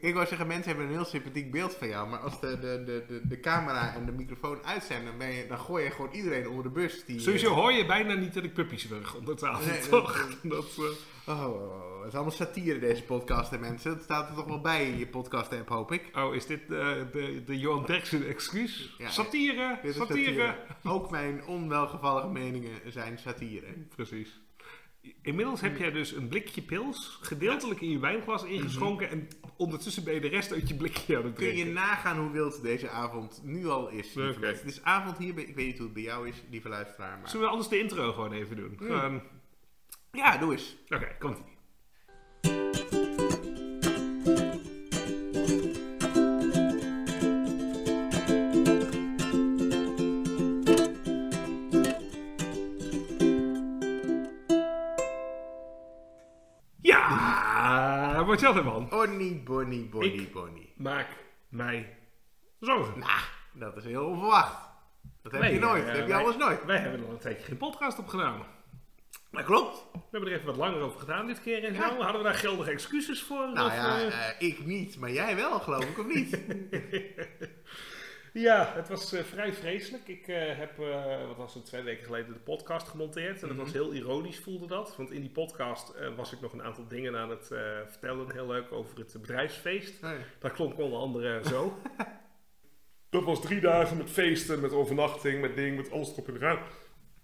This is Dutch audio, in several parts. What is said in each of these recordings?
Ik wou zeggen, mensen hebben een heel sympathiek beeld van jou. Maar als de, de, de, de, de camera en de microfoon uit zijn, dan, ben je, dan gooi je gewoon iedereen onder de bus. Die, Sowieso eh, hoor je bijna niet dat ik puppies wurg onder tafel, Nee, dat- toch? Dat, eh, Oh, oh, oh, het is allemaal satire deze podcast, hè, mensen. Dat staat er toch wel bij in je podcast-app, hoop ik. oh, is dit eh, de, de Johan Derksen excuus? Ja, satire, satire. Ook mijn onwelgevallige meningen zijn satire. Precies. Inmiddels heb jij dus een blikje pils gedeeltelijk in je wijnglas ingeschonken en ondertussen ben je de rest uit je blikje aan het Kun je drinken. nagaan hoe wild deze avond nu al is? mensen. Het is avond hier, ik weet niet hoe het bij jou is, lieve luisteraar. Maar... Zullen we anders de intro gewoon even doen? Gewoon- Ja, doe eens. Oké, komt ie. Herman. Bonnie, Bonnie, Bonnie, Ik- Bonnie. Maak mij zorgen. Nou, dat is heel onverwacht. Dat heb je nooit. eh, dat heb je wij- alles nooit. Wij hebben er al een tijdje geen podcast op gedaan. Dat klopt. We hebben er even wat langer over gedaan dit keer en zo. Hadden we daar geldige excuses voor? Nou Of, ja, eh, eh, ik niet, maar jij wel, geloof ik, of niet? Ja, het was eh, vrij vreselijk. Ik eh, heb, eh, wat was het, twee weken geleden de podcast gemonteerd. En dat Mhm. was heel ironisch, voelde dat. Want in die podcast was ik nog een aantal dingen aan het vertellen. Heel leuk over het bedrijfsfeest. Nee. Dat klonk onder andere zo. dat was drie dagen met feesten, met overnachting, met ding, met alles erop en eraan.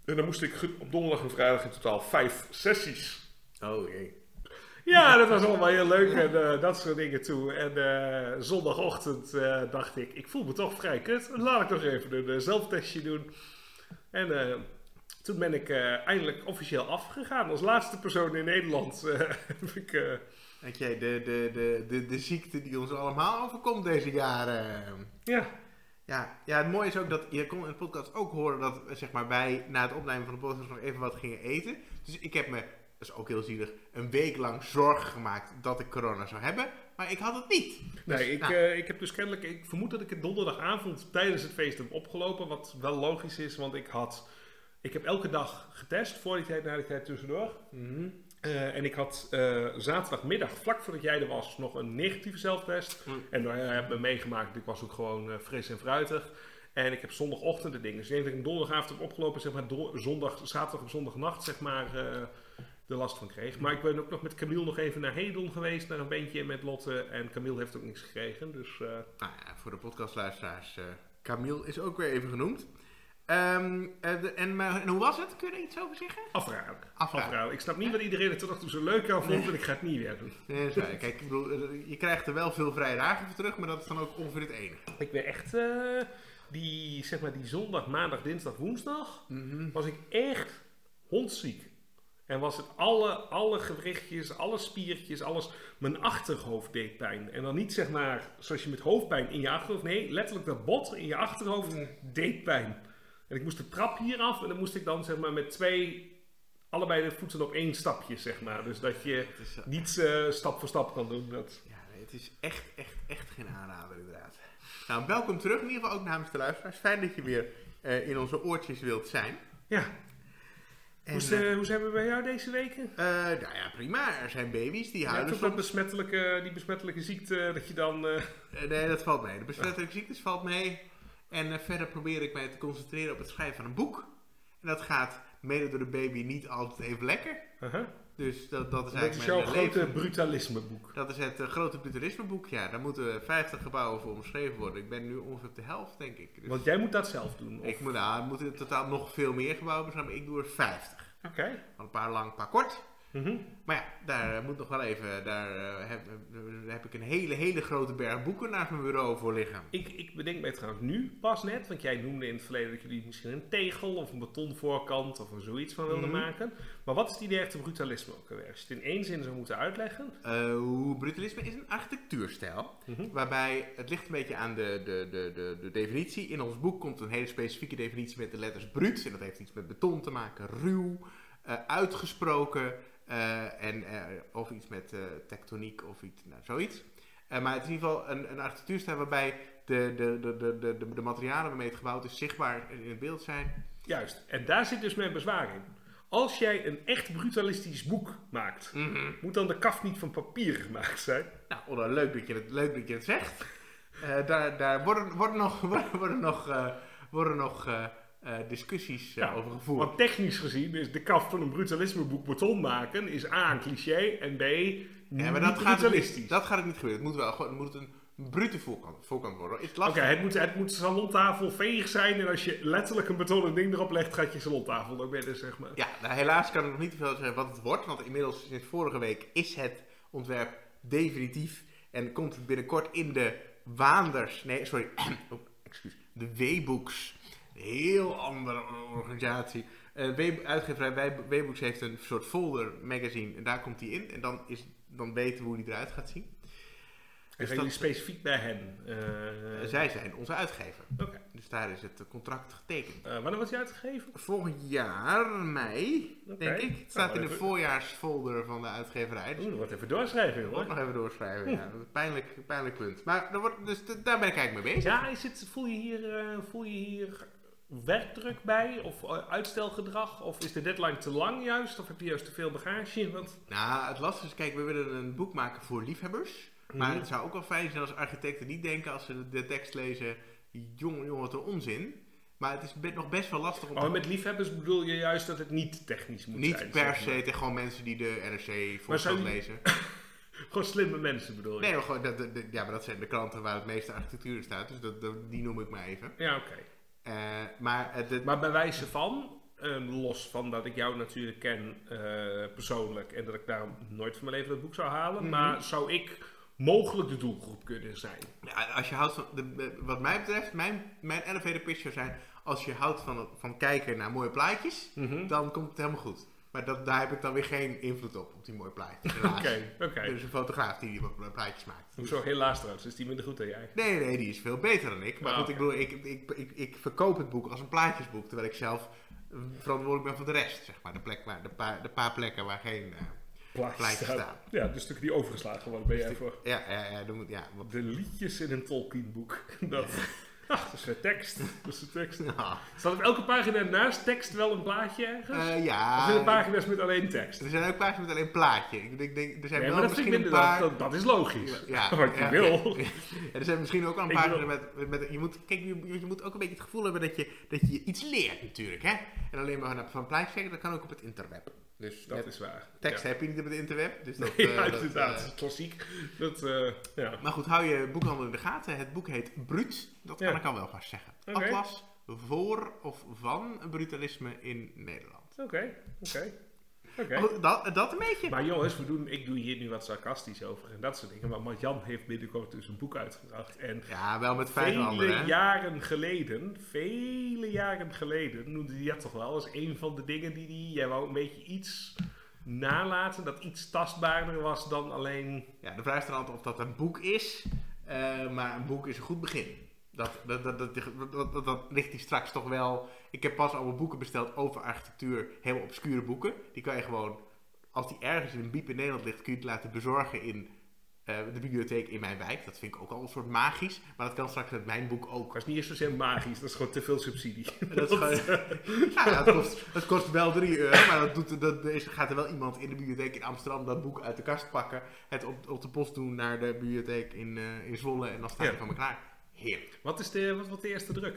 En dan moest ik op donderdag en vrijdag in totaal vijf sessies. Oh jee. Ja, dat was allemaal heel leuk en eh, dat soort dingen toe. En eh, zondagochtend eh, dacht ik, ik voel me toch vrij kut. Laat ik nog even een zelftestje doen. En toen ben ik eindelijk officieel afgegaan. Als laatste persoon in Nederland heb ik... jij, de, de, de, de, de ziekte die ons allemaal overkomt deze jaren. ja, Ja, ja, het mooie is ook dat je kon in de podcast ook horen dat zeg maar, wij na het opnemen van de podcast nog even wat gingen eten. Dus ik heb me, dat is ook heel zielig, een week lang zorgen gemaakt dat ik corona zou hebben. Maar ik had het niet. nee, ik, nou. eh, ik heb dus kennelijk... Ik vermoed dat ik het donderdagavond tijdens het feest heb opgelopen. Wat wel logisch is, want ik had... Ik heb elke dag getest, voor die tijd, na die tijd, tussendoor. Mhm. Eh, en ik had eh, zaterdagmiddag, vlak voordat jij er was, nog een negatieve zelftest. Mm. En daar heb ik me meegemaakt. Ik was ook gewoon fris en fruitig. En ik heb zondagochtend de dingen. Dus ik denk dat ik een donderdagavond heb opgelopen, zeg maar zondag, zaterdag of zondagnacht, zeg maar, de last van kreeg. Maar ik ben ook nog met Camille nog even naar Hedon geweest, naar een bandje met Lotte. En Camille heeft ook niks gekregen. Dus eh, Nou ja, voor de podcastluisteraars, eh Camille is ook weer even genoemd. Ehm, eh, en, hoe was het? Kun je er iets over zeggen? Afraden. afraden. Ik snap niet wat iedereen het tot zo leuk aan vond. En ik ga het niet weer doen. Nee, waar. Kijk, ik bedoel, je krijgt er wel veel vrije dagen voor terug, maar dat is dan ook ongeveer het enige. Ik ben echt, die, zeg maar, die zondag, maandag, dinsdag, woensdag. Mhm. was ik echt hondsziek. En was het alle, alle gewrichtjes, alle spiertjes, alles. Mijn achterhoofd deed pijn. En dan niet zeg maar zoals je met hoofdpijn in je achterhoofd. Nee, letterlijk dat bot in je achterhoofd deed pijn. En ik moest de trap hier af en dan moest ik dan zeg maar met twee, allebei de voeten op één stapje zeg maar. Dus dat je niet eh, stap voor stap kan doen. Dat... ja, het is echt, echt, echt geen aanrader inderdaad. Nou, welkom terug in ieder geval ook namens de luisteraars. Fijn dat je weer eh, in onze oortjes wilt zijn. Ja, En, hoe, is, eh, eh, hoe zijn we bij jou deze weken? eh, nou ja, prima. Er zijn baby's die huilen dat soms. besmettelijke, die besmettelijke ziekte dat je dan... nee, dat valt mee. De besmettelijke ziektes valt mee. En verder probeer ik mij te concentreren op het schrijven van een boek. En dat gaat mede door de baby niet altijd even lekker. Dus dat, dat is Dat eigenlijk is jouw eh, grote brutalismeboek. Dat is het eh, grote brutalismeboek. Ja, daar moeten 50 gebouwen voor omschreven worden. Ik ben nu ongeveer op de helft, denk ik. Dus Want jij moet dat zelf doen. of- ik moet, nou, er moeten in totaal nog veel meer gebouwen beschrijven, maar ik doe er 50. Oké. Een paar lang, een paar kort. Mhm. Maar ja, daar eh, moet nog wel even. Daar eh, heb, eh, daar heb ik een hele, hele grote berg boeken naast mijn bureau voor liggen. Ik, ik bedenk mij trouwens nu pas net, want jij noemde in het verleden dat jullie misschien een tegel of een betonvoorkant of zoiets van wilden Mhm. maken. Maar wat is die derde brutalisme ook alweer? Als je het in één zin zou moeten uitleggen. Hoe brutalisme is een architectuurstijl. Mhm. Waarbij het ligt een beetje aan de, de, de, de, de definitie. In ons boek komt een hele specifieke definitie met de letters bruut. En dat heeft iets met beton te maken. Ruw, uitgesproken. Eh, en, eh, of iets met eh, tectoniek of iets, nou, zoiets. Maar het is in ieder geval een, een architectuurstijl waarbij de, de, de, de, de, de, materialen waarmee het gebouwd is zichtbaar in het beeld zijn. Juist. En daar zit dus mijn bezwaar in. Als jij een echt brutalistisch boek maakt, Mhm. moet dan de kaft niet van papier gemaakt zijn? Nou, Ola, leuk dat je het, leuk dat je het zegt. Daar daar worden, worden nog, worden, nog, worden nog eh, discussies eh, Ja, over gevoerd. Want technisch gezien is de kaft van een brutalismeboek beton maken is A, een cliché en B, ja, maar niet dat gaat, niet, dat gaat het niet gebeuren. Het moet wel gewoon het moet een brute voorkant, voorkant worden. Oké, het, moet, het moet salontafel veeg zijn en als je letterlijk een betonnen ding erop legt, gaat je salontafel ook binnen, zeg maar. Ja, nou, helaas kan ik nog niet te veel zeggen wat het wordt. Want inmiddels sinds vorige week is het ontwerp definitief. En komt het binnenkort in de Waanders. Nee, sorry. oh, excuus. De W-Books. Heel andere organisatie. Eh W- uitgeverij heeft een soort folder magazine. En daar komt die in. En dan, is, dan weten we hoe die eruit gaat zien. En Dus zijn jullie specifiek bij hen? Eh, Zij zijn onze uitgever. Oké. Dus daar is het contract getekend. Eh, wanneer wordt die uitgegeven? Volgend jaar, mei, denk ik. Het staat Nou, in de even- voorjaarsfolder van de uitgeverij. Dus Oeh, wat even doorschrijven, hoor. nog even doorschrijven. Ja. Pijnlijk, pijnlijk punt. Maar daar wordt, dus daar ben ik eigenlijk mee bezig. Ja, is het, voel, je hier, eh, voel je hier werkdruk bij? Of eh, uitstelgedrag? Of is de deadline te lang juist? Of heb je juist te veel bagage? Want, Nou, het lastige is, kijk, we willen een boek maken voor liefhebbers. Maar Mhm. het zou ook wel fijn zijn als architecten niet denken als ze de tekst lezen, jongen, jongen, wat een onzin. Maar het is nog best wel lastig om oh, en met liefhebbers bedoel je juist dat het niet technisch moet niet zijn? per zeg maar. se tegen gewoon mensen die de NRC zou voorstel je- lezen. Gewoon slimme mensen bedoel je? Nee, maar gewoon, dat, ja, maar dat zijn de kranten waar het meeste architectuur staat. Dus dat, dat- die noem ik maar even. Ja, oké. Eh, maar eh, de, Maar bij wijze van, eh, los van dat ik jou natuurlijk ken eh, persoonlijk en dat ik daarom nooit van mijn leven dat boek zou halen, Mhm. maar zou ik mogelijk de doelgroep kunnen zijn? Ja, als je houdt van, de, wat mij betreft, mijn, mijn elevator pitch zou zijn, als je houdt van, van kijken naar mooie plaatjes, Mhm. dan komt het helemaal goed. Maar dat, daar heb ik dan weer geen invloed op, op die mooie plaatjes. Oké, oké. Er is een fotograaf die die plaatjes maakt. Hoezo helaas trouwens, is die minder goed dan jij? Nee, nee, die is veel beter dan ik. Maar Ah, goed, ik bedoel, ik, ik, ik, ik verkoop het boek als een plaatjesboek, terwijl ik zelf verantwoordelijk ben voor de rest, zeg maar. De, plek waar, de, paar, de paar plekken waar geen eh, plaatjes staan. Ja, de stukken die overgeslagen worden ben jij voor. Ja, ja, ja, dan moet, ja, want, De liedjes in een Tolkien-boek. Dat, dat is tekst. Dat is de tekst. ja, Staat op elke pagina naast tekst wel een plaatje ergens? Eh, of zijn er pagina's met alleen tekst? er zijn ook plaatjes met alleen plaatje. Ik denk, denk, er zijn Nee, wel maar dat misschien een paar... dat, is logisch. Ja, Wat je ja, wil. Er zijn misschien ook al een wil- met, met, je moet, kijk, je, je moet ook een beetje het gevoel hebben dat je, dat je iets leert natuurlijk, hè. En alleen maar van plaatjes zeggen, dat kan ook op het interweb. Dus Dat is waar. tekst Ja. heb je niet op het interweb. Dus dat, Ja, eh, dat, inderdaad. eh, dat klassiek. Dat, eh, ja. maar goed, hou je boekhandel in de gaten. Het boek heet Brut, dat kan Ja. ik al wel vast zeggen. Atlas voor of van brutalisme in Nederland. Oké, oké. Oké. Dat, dat een beetje. Maar jongens, we doen, ik doe hier nu wat sarcastisch over en dat soort dingen. Maar Marjan heeft binnenkort dus een boek uitgebracht. En Ja, wel met vijf vele jaren geleden, vele jaren geleden, noemde hij dat toch wel als een van de dingen die hij... Jij wou een beetje iets nalaten, dat iets tastbaarder was dan alleen... Ja, de vraag is dan altijd of dat een boek is. eh, maar een boek is een goed begin. Dat, dat, dat, ligt hier straks toch wel. Ik heb pas allemaal boeken besteld over architectuur. Helemaal obscure boeken. Die kan je gewoon, als die ergens in een biep in Nederland ligt, kun je het laten bezorgen in eh, de bibliotheek in mijn wijk. Dat vind ik ook al een soort magisch. Maar dat kan straks met mijn boek ook. Dat is niet eens zozeer magisch, dat is gewoon te veel subsidie. Dat, is gewoon, ja, dat, kost, dat kost wel 3 euro, maar dat doet, dat, is, gaat er wel iemand in de bibliotheek in Amsterdam dat boek uit de kast pakken, het op, op de post doen naar de bibliotheek in, eh, in Zwolle en dan staat Ja. hij van me klaar. Heerlijk. Wat, is de, wat wordt de eerste druk?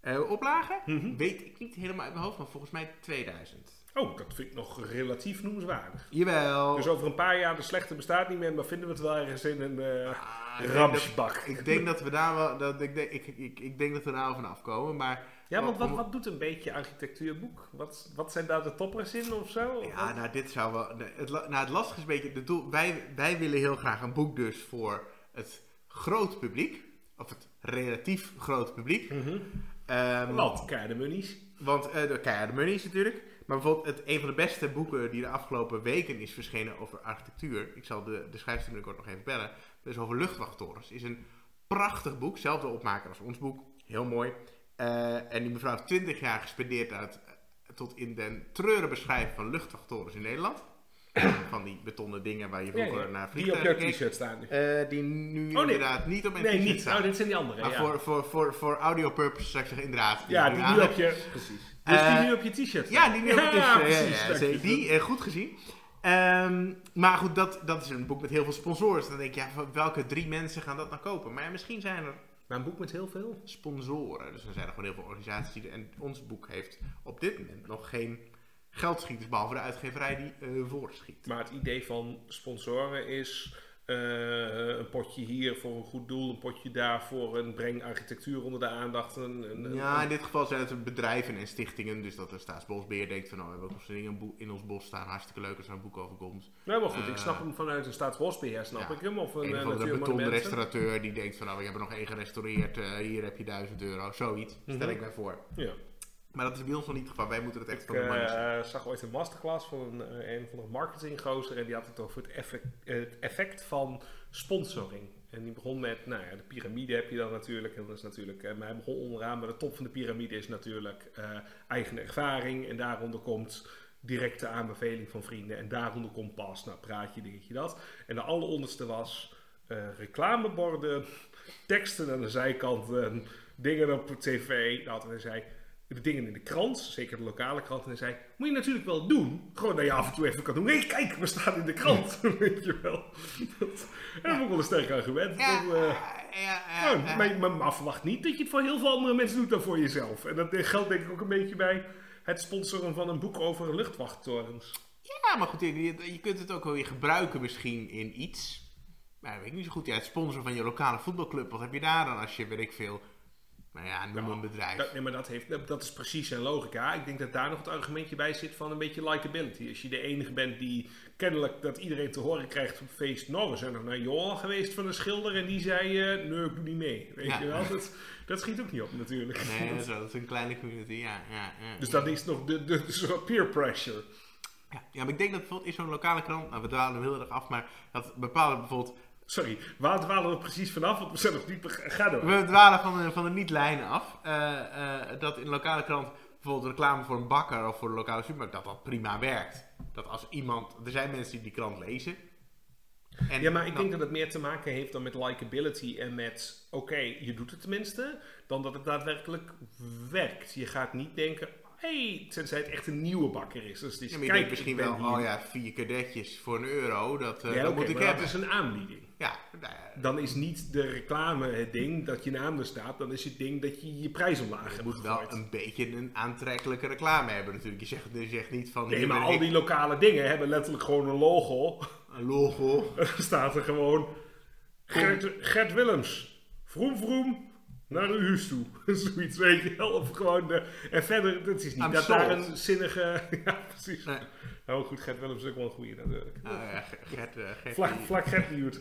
Eh, oplagen? Mhm. Weet ik niet helemaal uit mijn hoofd, maar volgens mij 2000. Oh, dat vind ik nog relatief noemenswaardig. Jawel. Dus over een paar jaar, de slechte bestaat niet meer, maar vinden we het wel ergens in een Ah, ik denk dat- ramsbak. Ik denk dat we daar wel, dat, ik, denk, ik, ik, ik denk dat we daar wel van afkomen, maar Ja, want wat, wat doet een beetje architectuurboek? Wat, wat zijn daar de toppers in of zo? Of Ja, wat? nou, dit zou wel. Het, nou, het lastige is een beetje. De doel, wij, wij willen heel graag een boek, dus voor het groot publiek. Of het relatief groot publiek. Mhm. Ehm, Wat? Kaardemunies? Want eh de keiharde natuurlijk. Maar bijvoorbeeld het, een van de beste boeken die de afgelopen weken is verschenen over architectuur. Ik zal de, de schrijfster binnenkort nog even bellen. Dat is over luchtwachttorens. Is een prachtig boek. Zelfde opmaker als ons boek. Heel mooi. Eh, en die mevrouw heeft 20 jaar gespendeerd aan het, tot in den treuren beschrijven van luchtwachttorens in Nederland. Van die betonnen dingen waar je vroeger ja. naar Die op jouw vliegtuigen t-shirt staan nu. Eh, die nu nee. inderdaad niet op mijn Nee, t-shirt niet. staan. Oh, dit zijn die andere. Maar ja. voor, voor, voor, voor audio purposes zou ik zeggen inderdaad. ja, die nu op je... Precies. Dus Eh, die nu op je t-shirt Ja, die nu op eh, precies. ja, je. die, eh, goed gezien. Ehm, maar goed, dat, dat is een boek met heel veel sponsors. Dan denk je, ja, welke drie mensen gaan dat nou kopen? Maar ja, misschien zijn er Maar een boek met heel veel. sponsoren. Dus er zijn er gewoon heel veel organisaties. Die, en ons boek heeft op dit moment nog geen geldschieters. Behalve de uitgeverij die eh voorschiet. Maar het idee van sponsoren is eh, een potje hier voor een goed doel, een potje daar voor een breng architectuur onder de aandacht. Een, een, Ja, een- in dit geval zijn het bedrijven en stichtingen. Dus dat de Staatsbosbeheer denkt van, nou, we hebben ook nog zo'n ding in ons bos staan. Hartstikke leuk als er een boek over komt. Nou, maar goed, ik Eh, snap hem vanuit een staatsbosbeheer, snap ja. ik hem. Of een, Een natuurmonumenten. betonrestaurateur die denkt van, nou, we hebben nog één gerestaureerd. eh, hier heb je 1000 euro. Zoiets, stel Mhm. ik mij voor. Ja. Maar dat is bij ons nog niet het geval. Wij moeten het echt Ik van de zien. eh, zag ooit een masterclass van een, eh, een van de marketinggozer en die had het over het effect, het effect van sponsoring. En die begon met, nou ja, de piramide heb je dan natuurlijk. En dat is natuurlijk, eh, maar hij begon onderaan, maar de top van de piramide is natuurlijk eigen ervaring. En daaronder komt directe aanbeveling van vrienden. En daaronder komt pas, nou praatje, dingetje dat. En de alleronderste was reclameborden, teksten aan de zijkanten, dingen op tv. Nou, en hij zei, de dingen in de krant, zeker de lokale krant. En zei, moet je natuurlijk wel doen. Gewoon dat je af en toe even kan doen. Hé, kijk, we staan in de krant. Weet je wel. Dat, en dat vond ik wel een sterk argument. Ja, Dat, eh, eh, ja, eh, nou, maar, maar, maar verwacht niet dat je het voor heel veel andere mensen doet dan voor jezelf. En dat geldt denk ik ook een beetje bij het sponsoren van een boek over luchtwachttorens. Ja, maar goed, je, je kunt het ook wel weer gebruiken misschien in iets. Maar dat weet ik niet zo goed. Ja, het sponsoren van je lokale voetbalclub, wat heb je daar dan als je, weet ik veel, nou ja, noem Nou, een bedrijf. Dat, nee, maar dat, heeft, dat, dat is precies zijn logica. Ik denk dat daar nog het argumentje bij zit van een beetje likability. Als je de enige bent die kennelijk dat iedereen te horen krijgt op feest. Nou, we zijn nog naar Johan geweest van de schilder en die zei, eh nee, ik doe niet mee. Weet Ja. je wel? Dat, dat schiet ook niet op natuurlijk. Nee, dat is, wel- dat is een kleine community, ja. ja, ja Dus dat is nog de, de, de peer pressure. Ja, ja, maar ik denk dat bijvoorbeeld in zo'n lokale krant, nou we dwalen heel erg af, maar dat bepaalde bijvoorbeeld, Sorry, waar dwalen we precies vanaf? Want we zijn nog niet... Ga door. we dwalen van de, van de niet-lijnen af, Eh, eh, dat in een lokale krant bijvoorbeeld reclame voor een bakker of voor de lokale supermarkt, dat dat prima werkt. Dat als iemand, er zijn mensen die die krant lezen. En, Ja, maar ik denk dat het meer te maken heeft dan met likability en met, oké, je doet het tenminste, dan dat het daadwerkelijk werkt. Je gaat niet denken, hey, tenzij het echt een nieuwe bakker is. Dus is Ja, maar je denkt misschien wel, oh ja, vier kadetjes voor een euro, dat, eh, Ja, dat moet ik hebben. dat is een aanbieding. Ja, nou ja, Dan is niet de reclame het ding dat je naam er staat, dan is het ding dat je je prijs omlaag je hebt moet wel een beetje een aantrekkelijke reclame hebben natuurlijk. Je zegt, je zegt niet van, Nee, maar al ik, die lokale dingen hebben letterlijk gewoon een logo. een logo. Staat er gewoon Gert, Gert Willems. Vroom vroom naar de huis toe. Zoiets weet je wel. Of gewoon de, en verder, het is niet I'm dat daar een zinnige... Ja, precies. Nee. Nou goed, Gert Willems is ook wel een goeie natuurlijk. Nou ja, Gert, eh, Gert, Vlak, vlak Gert Newt.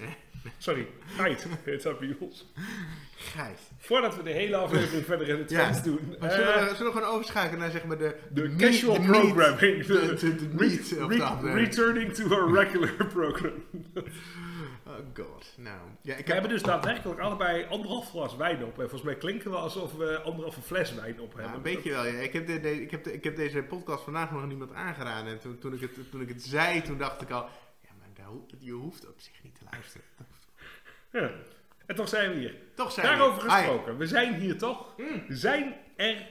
Sorry, Geit. Het up Jules. Gijs. Voordat we de hele aflevering verder in het Ja. Twents doen. Eh, zullen, we, zullen we gewoon overschakelen naar zeg maar de... de casual de programming. De, de, de meat Re- re- returning to our regular program. Oh god, nou. Ja, ik We heb, hebben dus daadwerkelijk allebei anderhalf glas wijn op. En volgens mij klinken we alsof we anderhalve fles wijn op ja, hebben. een beetje wel, ja. Ik heb, de, de- ik, heb de- ik heb deze podcast vandaag nog aan iemand aangeraden. En toen, toen, ik het, toen ik het zei, toen dacht ik al... Ja, maar daar je hoeft op zich niet te luisteren. Ja. En toch zijn we hier. Toch zijn we- Daarover Ah, ja. gesproken. We zijn hier toch. Zijn er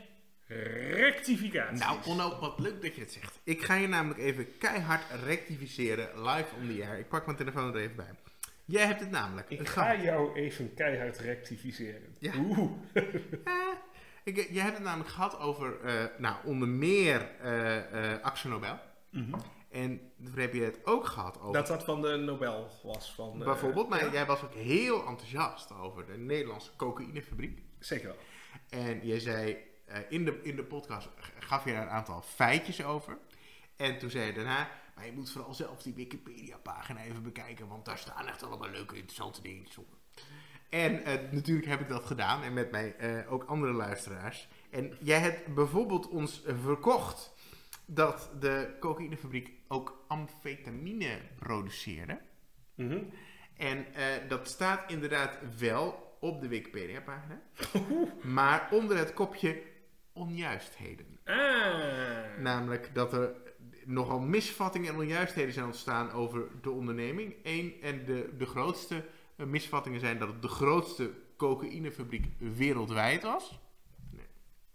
rectificaties? Nou, Onno, wat leuk dat je het zegt. Ik ga je namelijk even keihard rectificeren, live on the air. Ik pak mijn telefoon er even bij. Jij hebt het namelijk. ik ga jou even keihard rectificeren. Ja. Oeh. Eh, ik, jij hebt het namelijk gehad over, eh, nou, onder meer eh eh Axel Nobel. En toen heb je het ook gehad over... Dat dat van de Nobel was. Van, eh, bijvoorbeeld, maar ja, jij was ook heel enthousiast over de Nederlandse cocaïnefabriek. Zeker wel. En jij zei, eh, in, de, in de podcast gaf je daar een aantal feitjes over. En toen zei je daarna, maar je moet vooral zelf die Wikipedia-pagina even bekijken, want daar staan echt allemaal leuke, interessante dingen op. En eh, natuurlijk heb ik dat gedaan, en met mij eh, ook andere luisteraars. En jij hebt bijvoorbeeld ons verkocht dat de cocaïnefabriek ook amfetamine produceerde. Mhm. En eh, dat staat inderdaad wel op de Wikipedia-pagina, maar onder het kopje onjuistheden. Ah. Namelijk dat er nogal misvattingen en onjuistheden zijn ontstaan over de onderneming. Eén, en de, de grootste eh, misvattingen zijn dat het de grootste cocaïnefabriek wereldwijd was.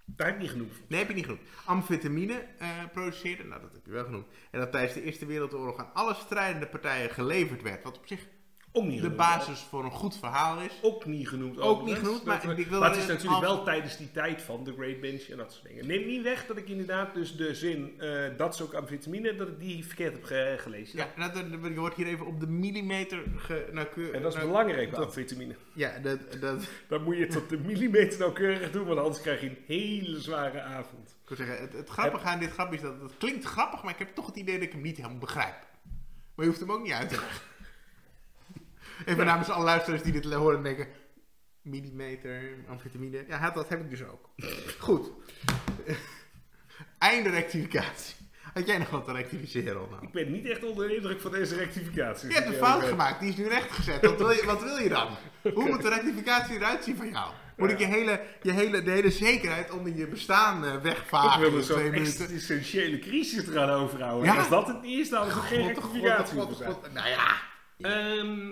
Daar heb ik niet genoeg van. Nee, heb je niet genoemd. Amfetamine eh, produceerde, nou dat heb je wel genoemd. En dat tijdens de Eerste Wereldoorlog aan alle strijdende partijen geleverd werd. Wat op zich Ook niet de genoemd. basis voor een goed verhaal is. Ook niet genoemd. Ook niet genoemd, maar Dat ik wil maar het is natuurlijk wel tijdens die tijd van de Great Binge en dat soort dingen. Neem niet weg dat ik inderdaad dus de zin, eh, dat is ook amfetamine, dat ik die verkeerd heb ge- gelezen. Ja, nou, dat- dat- je wordt hier even op de millimeter nauwkeurig. En dat is nou- belangrijk bij dat- amfetamine. Ja, dat, dat, Dan moet je het tot de millimeter nauwkeurig doen, want anders krijg je een hele zware avond. ik wil zeggen, het, het grappige aan dit grapje is dat het klinkt grappig, maar ik heb toch het idee dat ik hem niet helemaal begrijp. Maar je hoeft hem ook niet uit te leggen. Even namens alle luisteraars die dit horen en denken, millimeter, amfetamine. Ja, dat heb ik dus ook. Goed. Einde rectificatie. Had jij nog wat te rectificeren, nou? Ik ben niet echt onder de indruk van deze rectificatie. Je hebt een fout gemaakt, die is nu rechtgezet. Wat wil je, wat wil je dan? Hoe moet de rectificatie eruit zien van jou? Moet ik je hele, je hele, de hele zekerheid onder je bestaan eh, Ik wegvagen wil twee soort minuten? existentiële crisis eraan overhouden. Ja. Als dat het is, dan is het geen rectificatie. Nou ja. Ehm,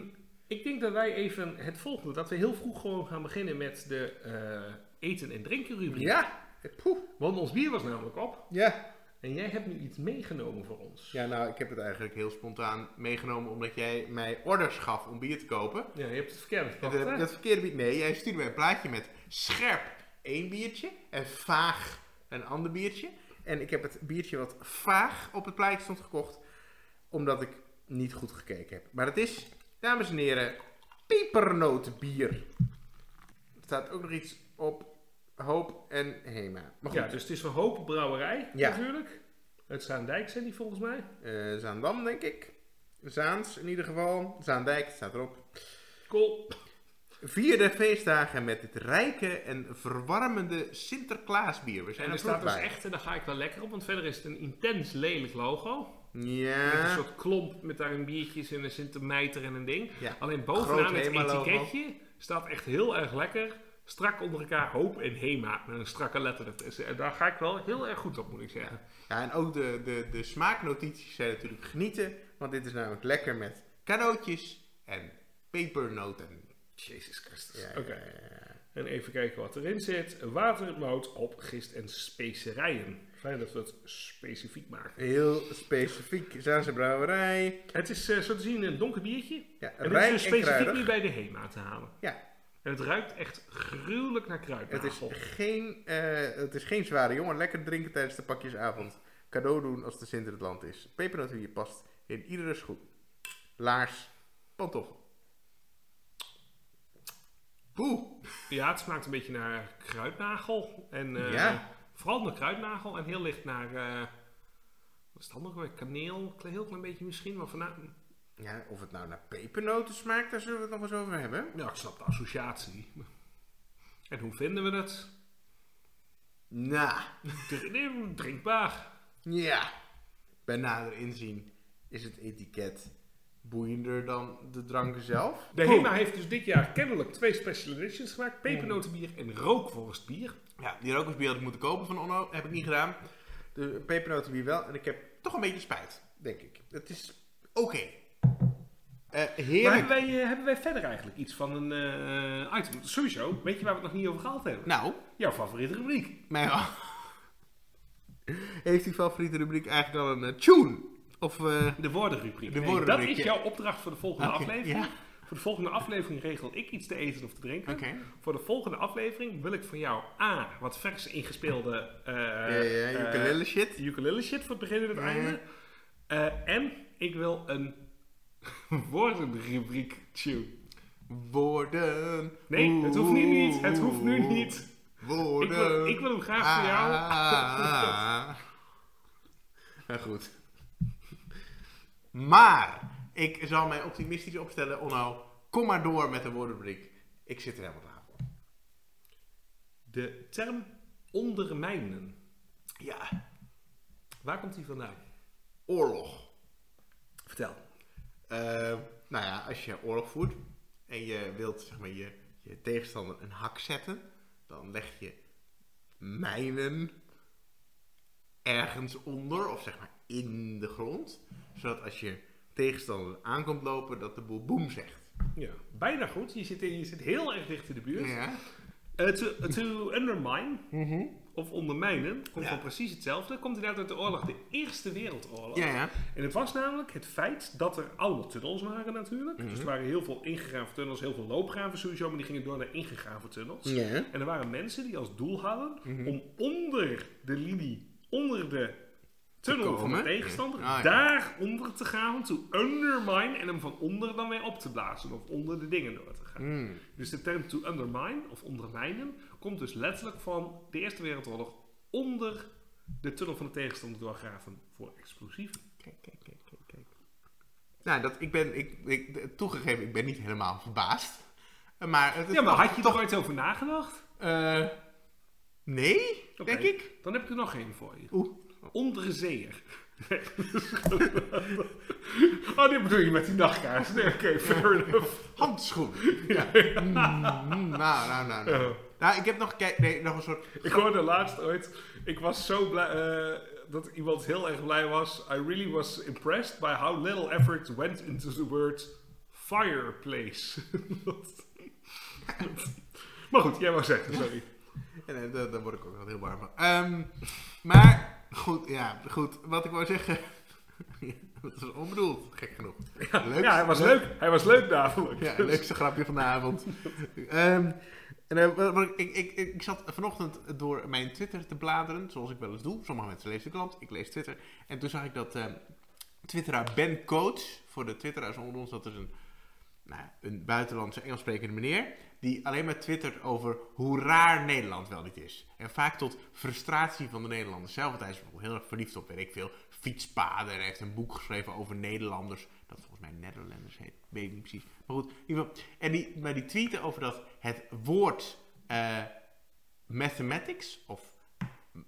ik denk dat wij even het volgende, dat we heel vroeg gewoon gaan beginnen met de eh, eten- en drinken rubriek. Ja. Poeh. Want ons bier was namelijk op. Ja. En jij hebt nu iets meegenomen voor ons. Ja, nou, ik heb het eigenlijk heel spontaan meegenomen omdat jij mij orders gaf om bier te kopen. Ja, je hebt het verkeerde hè? ik dat verkeerde bier... Nee, jij stuurde mij een plaatje met scherp één biertje en vaag een ander biertje. En ik heb het biertje wat vaag op het plaatje stond gekocht, omdat ik niet goed gekeken heb. Maar het is, dames en heren, pepernotenbier. Er staat ook nog iets op Hoop en Hema. Maar goed, Ja, dus het is van Hoop Brouwerij, Ja. natuurlijk. Uit Zaandijk zijn die volgens mij. eh, Zaandam denk ik. Zaans in ieder geval. Zaandijk staat erop. Cool. Vier de feestdagen met dit rijke en verwarmende Sinterklaasbier. We zijn En er er staat dus echt, en daar ga ik wel lekker op, want verder is het een intens lelijk logo. Met een Ja. soort klomp met daarin biertjes en een Sintermijter en een ding. ja. Alleen bovenaan het etiketje staat echt heel erg lekker. Strak onder elkaar hoop en Hema. Met een strakke letter. En daar ga ik wel heel erg goed op, moet ik zeggen. Ja, en ook de, de, de smaaknotities zijn natuurlijk genieten. Want dit is namelijk lekker met cadeautjes en pepernoten. Jezus Christus. Ja, Oké. ja, ja, ja. En even kijken wat erin zit. Water, mout, op, gist en specerijen. Fijn dat we het specifiek maken. Heel specifiek. Zaanse brouwerij. Het is eh, zo te zien een donker biertje. Ja, En dit is rijk dus specifiek niet bij de Hema te halen. Ja. En het ruikt echt gruwelijk naar Het kruidnagel. is, geen, eh, het is geen zware jongen. Lekker drinken tijdens de pakjesavond. Cadeau doen als de Sint in het land is. Pepernotenbier past in iedere schoen. Laars, pantoffel. Poeh. Ja, het smaakt een beetje naar kruidnagel. En eh, Ja. Vooral naar kruidnagel en heel licht naar... eh, wat is het andere? Kaneel, een heel klein beetje misschien. Maar vanavond... Ja, of het nou naar pepernoten smaakt, daar zullen we het nog eens over hebben. Ja, ik snap de associatie. En hoe vinden we het? Nou, Dr- Drinkbaar. ja. Bij nader inzien is het etiket boeiender dan de drank zelf. De. HEMA heeft dus dit jaar kennelijk twee special editions gemaakt. Pepernotenbier en rookworstbier. Ja, die rokersbier had ik moeten kopen van Onno. Heb ik niet gedaan. De pepernotenbier wel. En ik heb toch een beetje spijt, denk ik. Het is oké. Eh, Maar heerlijk. hebben wij, eh, hebben wij verder eigenlijk iets van een eh, item? Sowieso. Weet je waar we het nog niet over gehad hebben? Nou, Jouw favoriete rubriek. mijn... Heeft die favoriete rubriek eigenlijk al een tune? Of... eh, De woordenrubriek. De Nee, woordenrubriek, dat is jouw opdracht voor de volgende aflevering. ja. Voor de volgende aflevering regel ik iets te eten of te drinken. Voor de volgende aflevering wil ik van jou A. wat vers ingespeelde ja, eh, ukulele shit. ukulele shit voor het begin en het einde. Eh, en ik wil een woordenrubriek tune. Woorden. Nee, het hoeft nu niet. Het hoeft nu niet. Woorden. Ik wil, ik wil hem graag voor jou. Ah. Ja, goed. Maar, ik zal mij optimistisch opstellen. Onno, kom maar door met de woordenrubriek. Ik zit er helemaal klaar voor. De term ondermijnen. Ja, Waar komt die vandaan? oorlog. Vertel. Eh, nou ja, als je oorlog voert en je wilt zeg maar, je, je tegenstander een hak zetten, dan leg je mijnen ergens onder, of zeg maar in de grond. Zodat als je tegenstander aankomt lopen, dat de boel boem zegt. Ja, bijna goed. Je zit, in, je zit heel erg dicht in de buurt. Ja. Eh, to, to undermine, of ondermijnen, komt Ja. van precies hetzelfde. Komt inderdaad uit de oorlog, de Eerste Wereldoorlog. Ja, ja. En het was namelijk het feit dat er oude tunnels waren natuurlijk. Dus er waren heel veel ingegraven tunnels, heel veel loopgraven sowieso, maar die gingen door naar ingegraven tunnels. En er waren mensen die als doel hadden om onder de linie, onder de tunnel van de tegenstander, Ah, ja. daaronder te gaan, to undermine en hem van onder dan weer op te blazen of onder de dingen door te gaan. Mm. Dus de term to undermine of ondermijnen komt dus letterlijk van de Eerste Wereldoorlog onder de tunnel van de tegenstander doorgraven voor explosieven. Kijk, kijk, kijk, kijk, kijk. Nou, dat, ik ben, ik, ik, toegegeven, ik ben niet helemaal verbaasd. Maar het is Ja, maar toch- had je toch... er ooit over nagedacht? eh, nee, denk ik. Dan heb ik er nog één voor je. Oeh. Onderzeeër. oh, dit bedoel je met die nachtkaars. Nee, oké, fair enough. Handschoen. Ja. Mm, mm, nou, nou, nou, nou. Ja. Nou, ik heb nog, nee, nog een soort... Ik hoorde laatst ooit, ik was zo blij, eh, dat iemand heel erg blij was. I really was impressed by how little effort went into the word fireplace. maar goed, jij wou zeggen, sorry. En daar, daar word ik ook wel heel warm van. Ehm, maar, goed, ja, goed. Wat ik wou zeggen... dat is onbedoeld, gek genoeg. Ja, hij was leuk. Hij was leuk namelijk. Ja, leukste grapje van de avond. Ehm, en, eh, ik, ik, ik, zat vanochtend door mijn Twitter te bladeren, zoals ik wel eens doe. Sommige mensen lezen de krant, ik lees Twitter. En toen zag ik dat ehm twitteraar Ben Coach, voor de twitteraars onder ons, dat is een, nou, een buitenlandse Engels sprekende meneer, die alleen maar twittert over hoe raar Nederland wel niet is. En vaak tot frustratie van de Nederlanders zelf, want hij is bijvoorbeeld heel erg verliefd op, weet ik veel, fietspaden. En hij heeft een boek geschreven over Nederlanders, dat volgens mij Nederlanders heet, weet ik niet precies. Maar goed, in ieder geval, en die, maar die tweeten over dat het woord eh, mathematics, of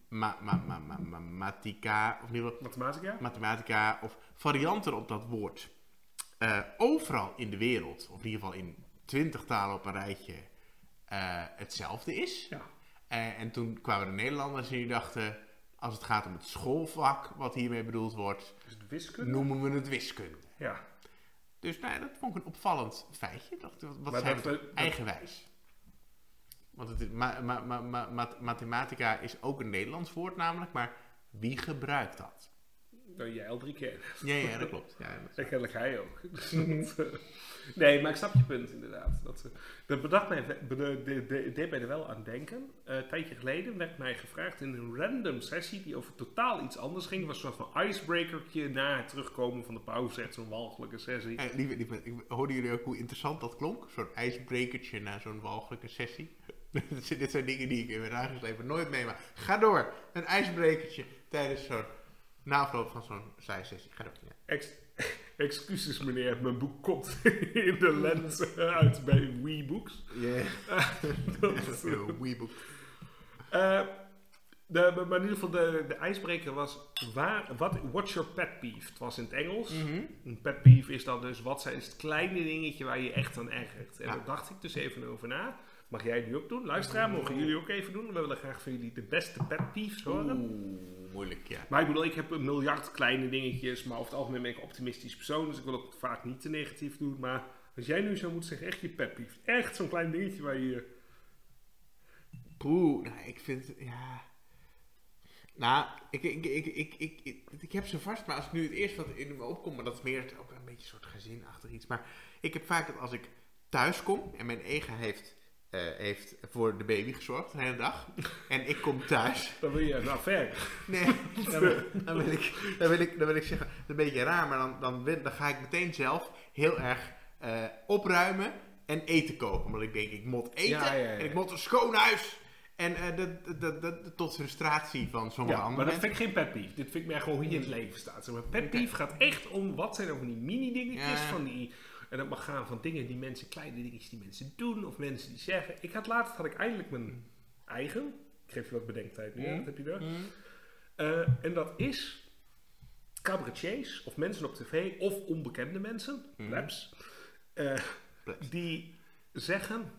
ma, ma, ma, ma, of in ieder geval Mathematica? mathematica of varianten op dat woord eh, overal in de wereld, of in ieder geval in twintig talen op een rijtje, eh, hetzelfde is. Ja. En toen kwamen de Nederlanders en die dachten, als het gaat om het schoolvak wat hiermee bedoeld wordt, Is het wiskunde? noemen we het wiskunde. Ja. Dus nou, ja, dat vond ik een opvallend feitje. Dat, wat zijn dat eigenwijs. Want het is, ma, ma, ma, ma- mat- mathematica is ook een Nederlands woord namelijk, maar wie gebruikt dat? Nou, jij al drie keer. Ja, ja, dat klopt. Ja, dat is En kennelijk hij ook. Eh, nee, maar ik snap je punt inderdaad. Dat, eh, dat bedacht mij, be- de, de, de- deed mij er wel aan denken. Eh, een tijdje geleden werd mij gevraagd in een random sessie die over totaal iets anders ging. was een soort van icebreakertje na het terugkomen van de pauze. Echt zo'n walgelijke sessie. Eh, lieve, lieve, ik- hoorden jullie ook hoe interessant dat klonk? Zo'n ijsbrekertje na zo'n walgelijke sessie. dit zijn- dit zijn dingen die ik in mijn dagelijks leven nooit meemaak. Ga door. Een ijsbrekertje tijdens zo'n na afloop van zo'n sessie. Ga door. Ja. Ex- excuses meneer, mijn boek komt in de lente uit bij WeBooks. Dat- Een Weebook. Eh, de, maar in ieder geval, de, de ijsbreker was, waar, wat, what's your pet peeve? Het was in het Engels. Mhm. Een pet peeve is dan dus, wat zijn het kleine dingetje waar je echt aan ergert? En Ja. daar dacht ik dus even over na. Mag jij nu ook doen? Luisteraar, mogen jullie ook even doen? We willen graag van jullie de beste pet peeves horen. Oeh, moeilijk, ja. Maar ik bedoel, ik heb een miljard kleine dingetjes, maar over het algemeen ben ik een optimistisch persoon, dus ik wil ook vaak niet te negatief doen. Maar als jij nu zou moeten zeggen, echt je pet peeve, echt zo'n klein dingetje waar je... Poeh, nou, ik vind, ja... Nou, ik, ik, ik, ik, ik, ik, ik heb ze vast, maar als ik nu het eerst wat in me opkomt, maar dat is meer ook een beetje een soort gezinachtig iets. Maar ik heb vaak dat als ik thuis kom en mijn ega heeft, eh, heeft voor de baby gezorgd de hele dag, en ik kom thuis, Dan wil je een affaire. nee, dan wil, dan wil ik, dan wil ik, dan wil ik zeggen, het is een beetje raar, maar dan, dan, wil- dan ga ik meteen zelf heel erg eh, opruimen en eten koken. Omdat ik denk, ik moet eten Ja, ja, ja. en ik moet een schoon huis. En eh, dat, dat, dat, dat- tot frustratie van sommige Ja, maar dat vind ik geen pet peeve. Dit vind ik meer gewoon hoe je in het leven staat. Zeg maar pet peeve gaat echt om, wat zijn er van die mini dingetjes, van die... En dat mag gaan van dingen die mensen, kleine dingetjes die mensen doen, of mensen die zeggen. Ik had laatst, had ik eindelijk mijn eigen. Ik geef je wat bedenktijd nu? Mm. wat heb je er? mensen. Eh, en dat is cabaretiers of mensen op tv of onbekende mensen, Mhm. plebs, eh, die zeggen,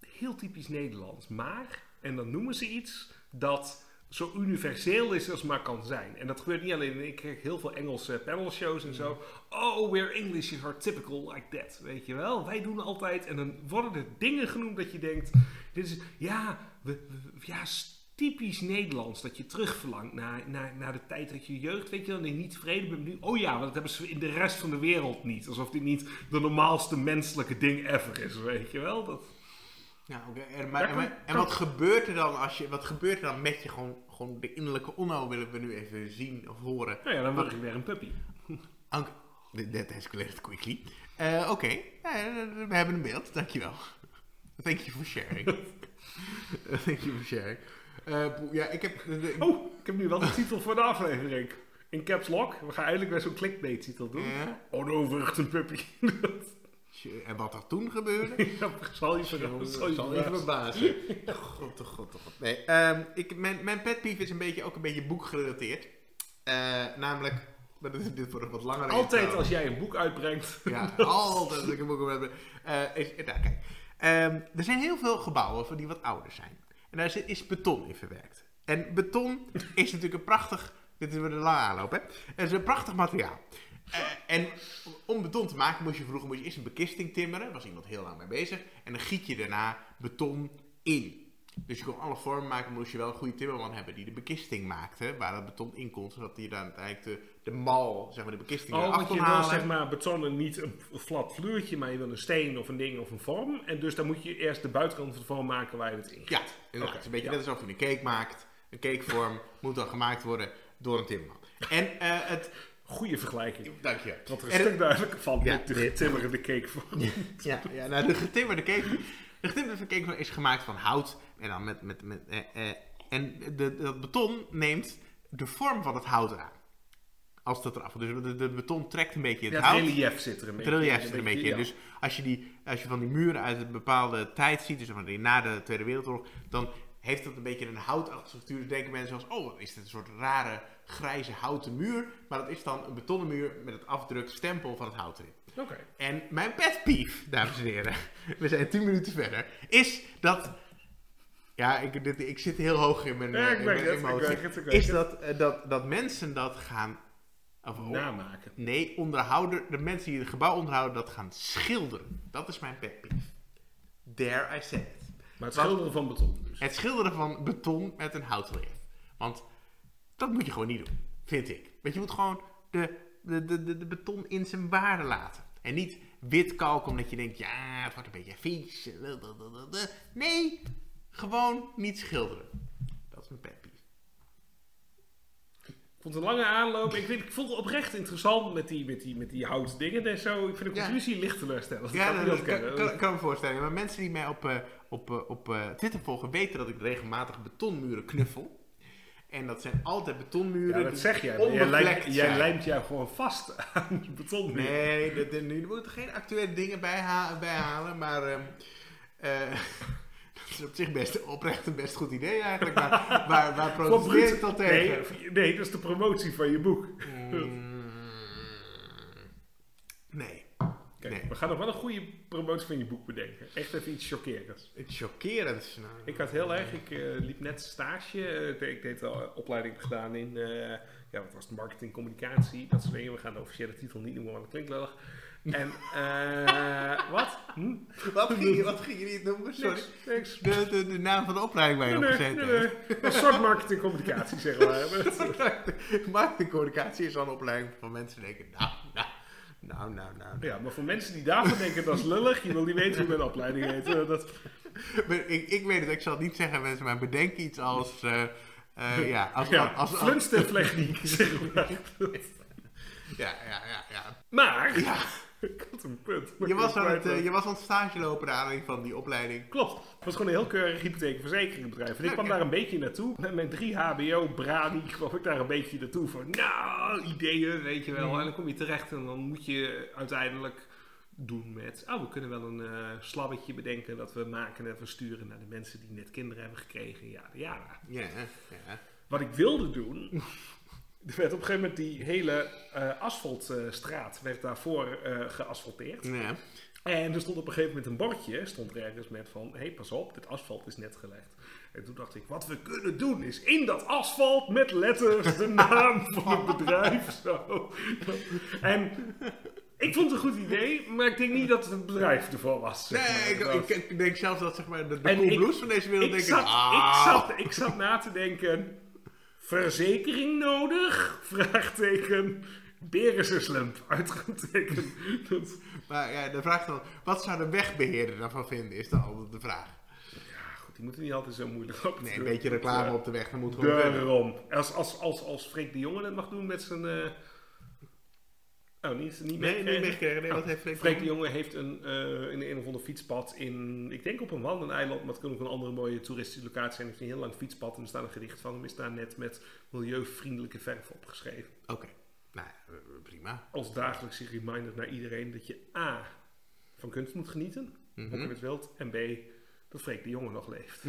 heel typisch Nederlands, maar, en dan noemen ze iets dat zo universeel is als maar kan zijn. En dat gebeurt niet alleen. Ik krijg heel veel Engelse panelshows en zo. Oh, we're Englishmen are typical like that. Weet je wel? Wij doen altijd. En dan worden er dingen genoemd dat je denkt. Dit is. Ja, we, we- ja typisch Nederlands. Dat je terugverlangt naar, naar, naar de tijd dat je jeugd. Weet je wel? En je niet tevreden bent. Nu, oh ja, want dat hebben ze in de rest van de wereld niet. Alsof dit niet de normaalste menselijke ding ever is. Weet je wel? Dat, Ja, oké. En, maar, en, maar- en wat gebeurt er dan als je, wat gebeurt er dan met je gewoon, gewoon de innerlijke onno willen we nu even zien of horen. nou ja, dan word ik weer een puppy. Anke, that escalated quickly. Eh, oké, Ja, we hebben een beeld, dankjewel. Thank you for sharing. Thank you for sharing. Eh, ja, ik heb... de- Oh, ik heb nu wel de titel voor de aflevering. In caps lock. We gaan eindelijk weer zo'n clickbait titel doen. Ja. Ono vrucht een puppy. En wat er toen gebeurde, ja, zal je. Zal je zal verbazen. God, oh god, oh god. Nee, ehm, ik, mijn, mijn pet peeve is een beetje, ook een beetje boekgerelateerd. Eh, namelijk, maar dit, dit wordt een wat langer. Altijd als jij een boek uitbrengt. Ja, altijd als ik een boek heb. Eh, is, nou, kijk. Ehm, er zijn heel veel gebouwen van die wat ouder zijn. En daar zit, is beton in verwerkt. En beton is natuurlijk een prachtig... Dit is weer de lange aanloop, hè? Het is een prachtig materiaal. Eh, en om beton te maken moest je vroeger moest je eerst een bekisting timmeren. Daar was iemand heel lang mee bezig. En dan giet je daarna beton in. Dus je kon alle vormen maken, moest je wel een goede timmerman hebben die de bekisting maakte. Waar het beton in kon, zodat hij dan uiteindelijk de, de mal, zeg maar de bekisting Oh, eraf kon je wil zeg maar betonnen niet een flat vloertje, maar je wil een steen of een ding of een vorm. En dus dan moet je eerst de buitenkant van de vorm maken waar je het in Ja, gaat. inderdaad. Oké, Het is een beetje ja. net alsof je een cake maakt. Een cakevorm moet dan gemaakt worden door een timmerman. En eh, het... Goeie vergelijking. Dank je. Wat er een En stuk duidelijker van Ja, met de dit. getimmerende cake voor. Ja, ja nou, de getimmerde cake... De getimmerde cake is gemaakt van hout. En dan met... met, met eh, eh, en de, dat beton neemt de vorm van het hout aan. Als dat eraf... Dus de, de beton trekt een beetje het Ja, hout. het relief zit er een Het beetje relief zit er een beetje in. ja. Dus als je, die, als je van die muren uit een bepaalde tijd ziet, dus die na de Tweede Wereldoorlog, dan heeft dat een beetje een houtachtige structuur. Dus denken mensen als, oh, wat is dit een soort rare grijze houten muur? Maar dat is dan een betonnen muur met het afdruk stempel van het hout erin. Oké. En mijn pet peeve, dames en heren, we zijn tien minuten verder, is dat... Ja, ik, dit, ik zit heel hoog in mijn, Ja, eh, ik in merk mijn het, emotie. het, ik merk Is het. dat, eh, dat, dat mensen dat gaan... Of, Namaken. Nee, onderhouden, de mensen die het gebouw onderhouden, dat gaan schilderen. Dat is mijn pet peeve. There I said it. Maar het schilderen van beton dus. Het schilderen van beton met een houtrelief. Want dat moet je gewoon niet doen, vind ik. Want je moet gewoon de, de, de, de, beton in zijn waarde laten. En niet wit kalk omdat je denkt, ja, het wordt een beetje vies. Nee, gewoon niet schilderen. Dat is mijn pet. Ik vond het een lange aanloop. Ik, vind, ik vond het oprecht interessant met die, met die, met die houten dingen en zo. Ik vind de Ja. conclusie licht teleurstellend. Ja, dat, kan, kan, kan me voorstellen. Maar mensen die mij op, eh, op, eh, op eh, Twitter volgen weten dat ik regelmatig betonmuren knuffel. En dat zijn altijd betonmuren. Ja, dat die zeg jij. Jij, lijmt, jij lijmt jou gewoon vast aan de beton. Nee, de, de, nu moeten geen actuele dingen bijha- bijhalen, maar ehm, eh, dat is op zich best oprecht een best goed idee eigenlijk. Maar waar, waar protesteer ik dan nee, tegen? nee, dat is de promotie van je boek. Mm, nee. Kijk, Nee. we gaan nog wel een goede promotie van je boek bedenken. Echt even iets chockerends. Het chockerend. Nou, Ik had heel erg, ik eh, liep net stage. eh, ik deed- al een opleiding gedaan in, eh, ja, wat was het, marketing, communicatie, dat soort dingen. We gaan de officiële titel niet noemen, want dat klinkt lullig. En, eh, wat? Hm? Wat ging je, wat ging je niet noemen? Sorry. Niks. De, de, de naam van de opleiding waar je Nee, op nee, gezeten nee, hebt. nee. Een soort marketing, communicatie, zeg maar. Marketingcommunicatie is al een opleiding van mensen die denken, nou, nou, nou, nou, nou. Ja, maar voor mensen die daarvan denken dat is lullig, je wil niet weten hoe mijn opleiding heet. eh, dat, Maar ik, ik weet het, ik zal het niet zeggen mensen, maar bedenk iets als, eh, eh, ja, als, ja, als, als, zeg maar. ja, ja, ja, ja. Maar, Ja, ik had een punt. je was aan het, eh, je was aan het stage lopen naar aanleiding van die opleiding. Klopt. Het was gewoon een heel keurig hypotheekverzekeringbedrijf. En ik kwam daar een beetje naartoe. Met mijn 3 HBO, Brani, kwam ik daar een beetje naartoe. Van, nou, ideeën, weet je wel. Mhm. En dan kom je terecht en dan moet je uiteindelijk doen met... Oh, we kunnen wel een eh slabbetje bedenken dat we maken en versturen naar de mensen die net kinderen hebben gekregen. Ja, ja. Ja, ja. Wat ik wilde doen... Er werd op een gegeven moment die hele eh asfaltstraat werd daarvoor eh geasfalteerd. ja. En er stond op een gegeven moment een bordje, stond er ergens met van, hé hey, pas op, dit asfalt is net gelegd. En toen dacht ik, wat we kunnen doen is in dat asfalt met letters de naam van het bedrijf. Zo. En ik vond het een goed idee, maar ik denk niet dat het bedrijf ervoor was. zeg maar. Nee, ik, Dat- ik, ik denk zelfs dat zeg maar, de, de cool blues van deze wereld ik, denken... zat, ah, ik, zat, ik zat na te denken, verzekering nodig? Vraagteken. Berensenslump, uitgetekend. Dat- Maar ja, de vraag is dan, wat zou de wegbeheerder daarvan vinden, is dan altijd de vraag. Ja, goed, die moeten niet altijd zo moeilijk op. Nee, een beetje reclame op de weg, dan moet gewoon verder. Daarom. Als, als, als, als Freek de Jonge het mag doen met zijn... eh, Oh, niet, niet Nee, meegekregen? niet meegekregen. Nee, Oh, wat heeft Freek Freek de Jonge heeft een, eh, in een of ander fietspad in, ik denk op een wandeneiland, maar het kan ook een andere mooie toeristische locatie zijn. Heeft een heel lang fietspad en er staat een gedicht van hem, is daar net met milieuvriendelijke verf opgeschreven. Oké, nou ja, eh, prima. Als dagelijkse reminder naar iedereen dat je A, van kunst moet genieten, ook in het wild, en B, dat Freek de Jonge nog leeft.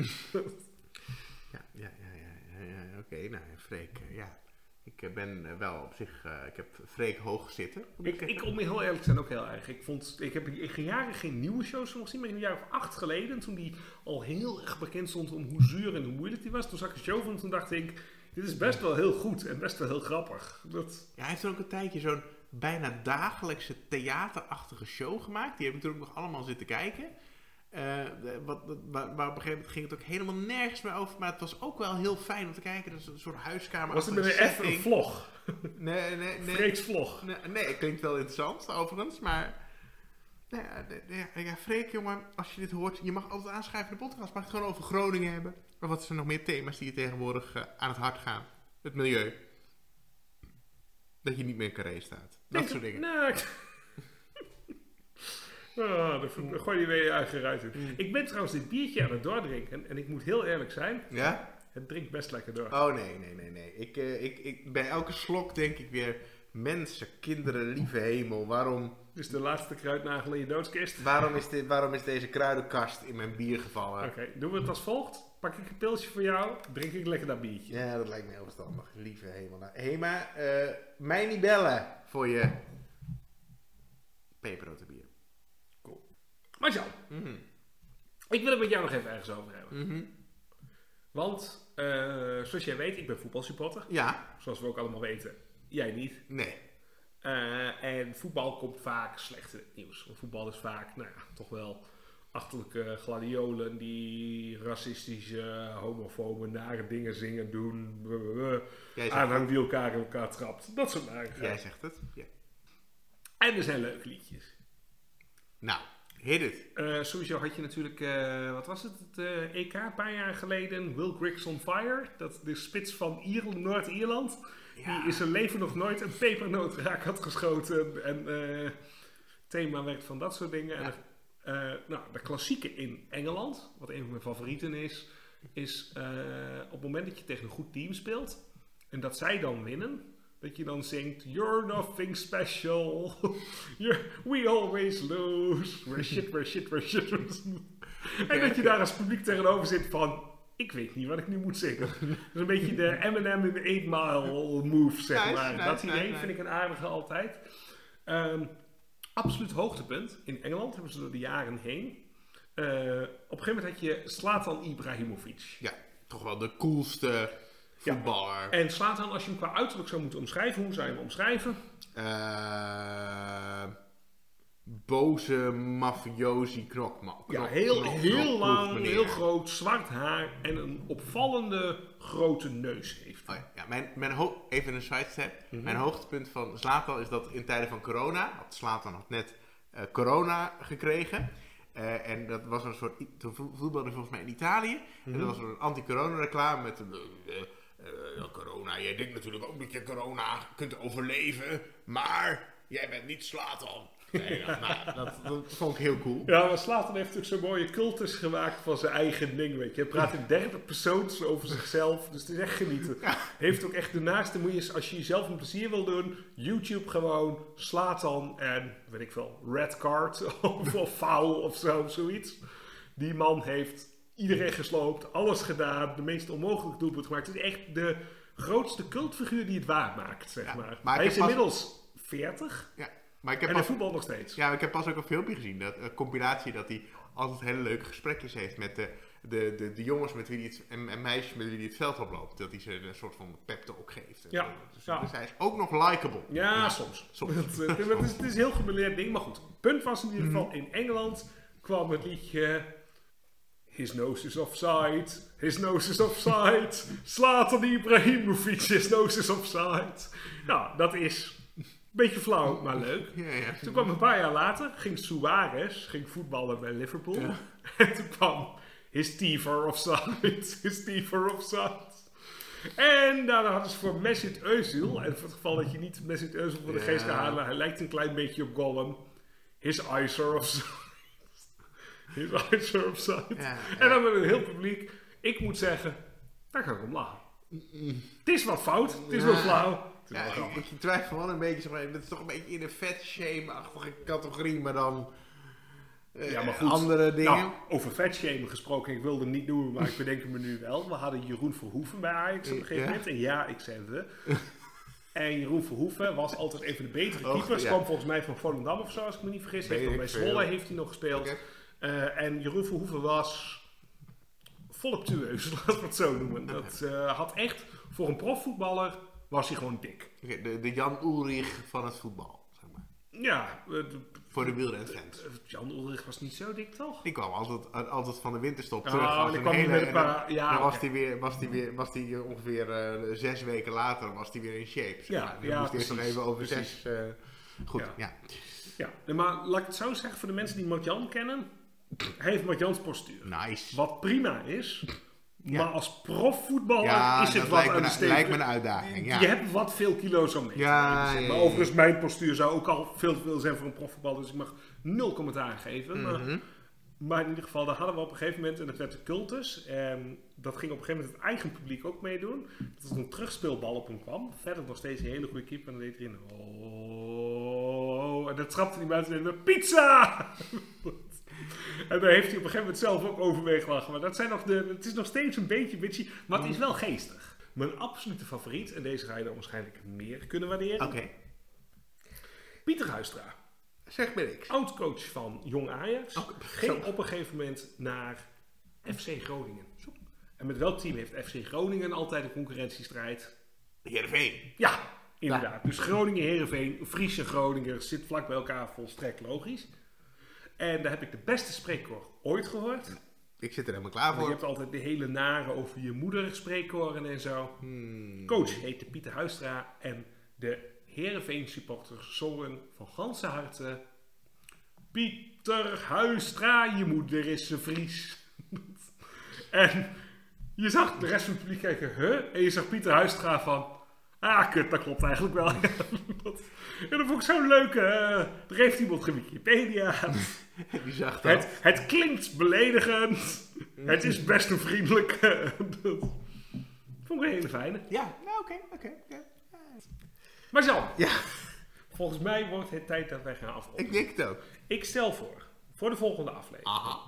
Ja, ja, ja, ja, ja, ja, oké. Nou, Freek, eh, ja. Ik eh, ben eh, wel op zich, eh, ik heb Freek hoog zitten. Ik, ik, om heel eerlijk te zijn, ook heel erg. Ik, vond, ik heb ik jaren geen nieuwe shows van gezien, maar een jaar of acht geleden, toen die al heel erg bekend stond om hoe zuur en hoe moeilijk die was, toen zag ik een show van toen dacht ik, dit is best wel heel goed en best wel heel grappig. Dat, Ja, hij heeft ook een tijdje zo'n bijna dagelijkse theaterachtige show gemaakt. Die heb ik natuurlijk nog allemaal zitten kijken. Wat, wat- waar, waar op een gegeven moment ging het ook helemaal nergens meer over. Maar het was ook wel heel fijn om te kijken. Dat is een soort huiskamer. was het een even een vlog? Nee, nee, nee. Freeks vlog. Nee, nee, het klinkt wel interessant overigens, maar... Nou ja, Freek, jongen, als je dit hoort, je mag altijd aanschrijven in de podcast. Mag het gewoon over Groningen hebben. Maar wat zijn nog meer thema's die je tegenwoordig eh, aan het hart gaan? Het milieu. Dat je niet meer in carré staat. Dat soort dingen. Ik- Ah, dan gooi je weer je eigen ruit in. Mm. Ik ben trouwens dit biertje aan het doordrinken en ik moet heel eerlijk zijn, Ja? het drinkt best lekker door. Oh nee, nee, nee, nee. Ik, eh, ik, ik, bij elke slok denk ik weer... Mensen, kinderen, lieve hemel. Waarom, Dus de laatste kruidnagel in je doodskist. waarom, is, dit, waarom is deze kruidenkast in mijn bier gevallen? Oké, doen we het als volgt. Pak ik een pilsje voor jou, drink ik lekker dat biertje. Ja, dat lijkt me heel verstandig. Lieve hemel. Nou, Hema, eh, mij niet bellen voor je pepernotenbier. Maar Jan, Mhm. ik wil het met jou nog even ergens over hebben. Mhm. Want, eh, zoals jij weet, ik ben voetbalsupporter. Ja, Zoals we ook allemaal weten. Jij niet. nee. Eh, en voetbal komt vaak slecht in het nieuws. Want voetbal is vaak, nou ja, toch wel achterlijke gladiolen die racistische, homofobe, nare dingen zingen, doen. Aanhang die elkaar in elkaar trapt. Dat soort narigheid. jij zegt het. Ja. En er zijn leuke liedjes. Nou, hit it. Eh, sowieso had je natuurlijk, eh, wat was het, het eh, EK een paar jaar geleden, Will Griggs on Fire. Dat de spits van Ier- Noord-Ierland, Ja. die in zijn leven nog nooit een pepernoot raak had geschoten. En thema werkt van dat soort dingen. En Ja. nou, de klassieke in Engeland, wat een van mijn favorieten is, is op het moment dat je tegen een goed team speelt en dat zij dan winnen, dat je dan zingt You're nothing special. You're- we always lose. We're shit, we're shit, we're shit. en dat je daar als publiek tegenover zit van... Ik weet niet wat ik nu moet zingen. Dat is een beetje de Eminem in de 8 Mile move, zeg Nice, maar. nice, dat idee nice, nice. vind ik een aardige altijd. Ehm, absoluut hoogtepunt. In Engeland hebben ze door de jaren heen... eh, op een gegeven moment had je Slatan Ibrahimovic. Ja, toch wel de coolste voetballer. En Slatan, als je hem qua uiterlijk zou moeten omschrijven, hoe zou je hem omschrijven? Eh, boze mafiosi knokman. Ja, heel, heel lang, meneer. heel groot, zwart haar en een opvallende grote neus heeft. Oh ja, ja, mijn, mijn even een sidestep. Mhm. Mijn hoogtepunt van Slatan is dat in tijden van corona, want Slatan had net eh, corona gekregen. eh, en dat was een soort, toen vo- voetbalde hij volgens mij in Italië. En Mhm. dat was een anti-corona reclame met een, eh, corona. Jij denkt natuurlijk ook dat je corona kunt overleven, maar jij bent niet Slatan. Nee, dat, nou, dat, dat vond ik heel cool. Ja, maar Slatan heeft natuurlijk zo'n mooie cultus gemaakt van zijn eigen ding, weet je. Hij praat in derde persoons over zichzelf, dus het is echt genieten. Heeft ook echt de naaste, moet je, als je jezelf een plezier wil doen, YouTube gewoon, Slatan en, weet ik veel, Red Card of, of Foul of zo, zoiets. Die man heeft iedereen gesloopt, alles gedaan, de meest onmogelijke doelpunt gemaakt. Het is echt de grootste cultfiguur die het waar maakt, zeg Ja, maar. Hij is pas- inmiddels 40. Ja. Maar ik heb En pas, voetbal nog steeds. ja, ik heb pas ook een filmpje gezien. Dat, een combinatie dat hij altijd hele leuke gesprekjes heeft met de, de, de, de jongens met wie hij het, en, en meisjes met wie hij het veld oploopt. Dat hij ze een soort van pep talk geeft. Ja, Dus, ja. dus hij is ook nog likable. Ja, soms. soms. Het, het, het is, het is een heel gemeleerd ding, maar goed. Punt was in ieder geval, Mhm. in Engeland kwam het liedje... His nose is offside, his nose is offside, Zlatan Ibrahimovic, his nose is offside. Nou, dat is een beetje flauw, maar leuk. Ja, ja. Toen kwam een paar jaar later, ging Suarez, ging voetballen bij Liverpool. Ja. En toen kwam his Tiefer offside, his offside. En daarna hadden ze voor Mesut Özil, en voor het geval dat je niet Mesut Özil voor de geest kan halen, hij lijkt een klein beetje op Gollum. His eyes are offside. His eyes are offside. Ja, En dan met een heel publiek. Ik moet zeggen, daar kan ik om lachen. Het is wat fout, het is Ja. wel flauw. Het is Ja, wel ik, twijfel wel een beetje. Zeg maar, dat is toch een beetje in een fat shame-achtige categorie, maar dan eh, Ja, maar goed. andere dingen. Nou, over vetshamen gesproken, ik wilde hem niet noemen, maar ik bedenk me nu wel. We hadden Jeroen Verhoeven bij Ajax op een gegeven Ja. moment. En ja, ik zei we. En Jeroen Verhoeven was altijd een van de betere Och, keepers. ja. kwam volgens mij van Volendam of zo, als ik me niet vergis. Heeft nog bij. Zwolle heeft hij nog gespeeld. Eh, en Jeroen Verhoeven was voluptueus, laten we het zo noemen. Dat eh, had echt, voor een profvoetballer was hij gewoon dik. De, de Jan Ulrich van het voetbal, zeg maar. Ja, eh, de- Voor de wielrenfans. Jan Ulrich was niet zo dik, toch? Die kwam altijd, altijd van de winterstop Oh, terug. een kwam hele, een paar- ja, dan was hij weer, was die weer, was die ongeveer zes weken later was hij weer in shape. Zeg Ja, maar. Dan ja, moest eerst nog even over precies. zes. goed, Ja. ja. Ja, maar laat ik het zo zeggen voor de mensen die Martjan kennen. Heeft Martjans postuur. Nice. Wat prima is. Ja. Maar als profvoetballer Ja, is het dat wat lijkt aan me, de een- stevige. lijkt me een uitdaging. Ja. Je hebt wat veel kilo's om mee Ja, Maar overigens, mijn postuur zou ook al veel te veel zijn voor een profvoetballer. Dus ik mag nul commentaar geven. Maar, Mhm. maar in ieder geval, daar hadden we op een gegeven moment, en dat werd de cultus. En dat ging op een gegeven moment het eigen publiek ook meedoen. Dat er een terugspeelbal op hem kwam. Verder nog steeds een hele goede keeper. En dan deed hij in. Oh, en dat trapte hij buiten pizza! En daar heeft hij op een gegeven moment zelf ook overwege lachen. Maar dat zijn nog de, het is nog steeds een beetje bitchy, maar het is wel geestig. Mijn absolute favoriet, en deze ga je dan waarschijnlijk meer kunnen waarderen. Oké, Pieter Huistra, zeg maar niks. oud-coach van Jong Ajax, ging zo. op een gegeven moment naar FC Groningen. En met welk team heeft FC Groningen altijd een concurrentiestrijd? Heerenveen. Ja, inderdaad. Dus Groningen, Heerenveen, Friese Groninger zit vlak bij elkaar volstrekt logisch. En daar heb ik de beste spreekkoor ooit gehoord. Ik zit er helemaal klaar Want je voor. hebt altijd de hele nare over je moeder spreekkoren en zo. Hmm. Coach heette Pieter Huistra en de Heerenveen supporters zongen van ganse harte... Pieter Huistra, je moeder is een Fries. en je zag de rest van het publiek kijken, huh? En je zag Pieter Huistra van... Ah, kut, dat klopt eigenlijk wel. En dat vond ik zo leuk. eh, er heeft iemand gewikipedia. Die zag dat. Het, het klinkt beledigend. Het is best een vriendelijke. dat vond ik een hele fijne. Ja, nou oké, oké. oké. Maar zo, Ja, volgens mij wordt het tijd dat wij gaan afronden. ik denk het ook. Ik stel voor, voor de volgende aflevering. Aha.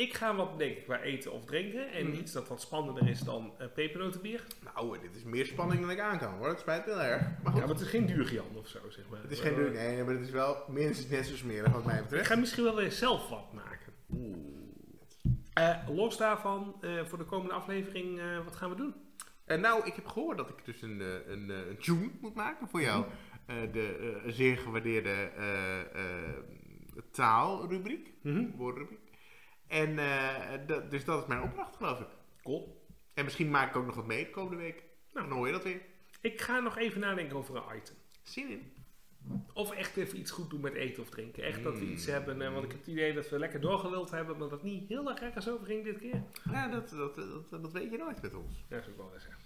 Ik ga wat bedenken qua eten of drinken. En iets dat wat spannender is dan uh, pepernotenbier. Nou, dit is meer spanning dan ik aan kan hoor. Het spijt me heel erg. Maar Ja, goed. maar het is geen duurjan of zo, zeg maar. Het is geen druk, nee, maar het is wel minstens net zo smerig wat mij Ik betreft. ga misschien wel weer zelf wat maken. Eh, los daarvan, eh, voor de komende aflevering, eh, wat gaan we doen? Eh, nou, ik heb gehoord dat ik dus een, eh, een, eh, een tune moet maken voor jou. Eh, de eh, zeer gewaardeerde eh, eh, taalrubriek, Mhm. woordrubriek. En eh, dat- dus dat is mijn opdracht, geloof ik. Cool. En misschien maak ik ook nog wat mee de komende week. Nou, dan hoor je dat weer. Ik ga nog even nadenken over een item. Zin in. Of echt even iets goed doen met eten of drinken. Echt dat we iets Mm. hebben. eh, want ik heb het idee dat we lekker doorgewild hebben. Maar dat niet heel erg ergens over ging dit keer. Ja, dat, dat, dat, dat weet je nooit met ons. Ja, dat zou ik wel eens zeggen.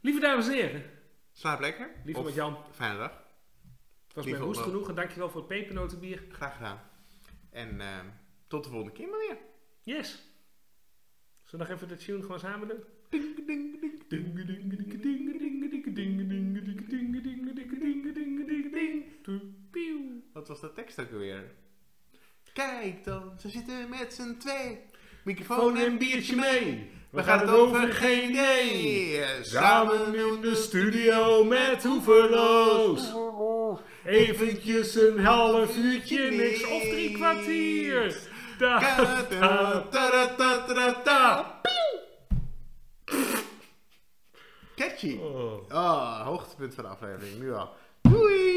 Lieve dames en heren. Slaap lekker. Lieve Of met Jan. Fijne dag. Het was lieve mijn hoest genoeg. En dankjewel voor het pepernotenbier. Graag gedaan. En eh, tot de volgende keer maar weer. Yes. Zullen we nog even de tune gewoon samen doen? Ding, ding, ding. Wat was de tekst ook alweer? Kijk dan, ze zitten met z'n twee. Microfoon en biertje mee. We gaan het over geen idee. Samen in de studio met Hoeveloos. Eventjes een half uurtje, niks of drie kwartier. Da, da, ta- ta. Catchy. Oh. Oh, hoogtepunt van de aflevering, nu al. Doei!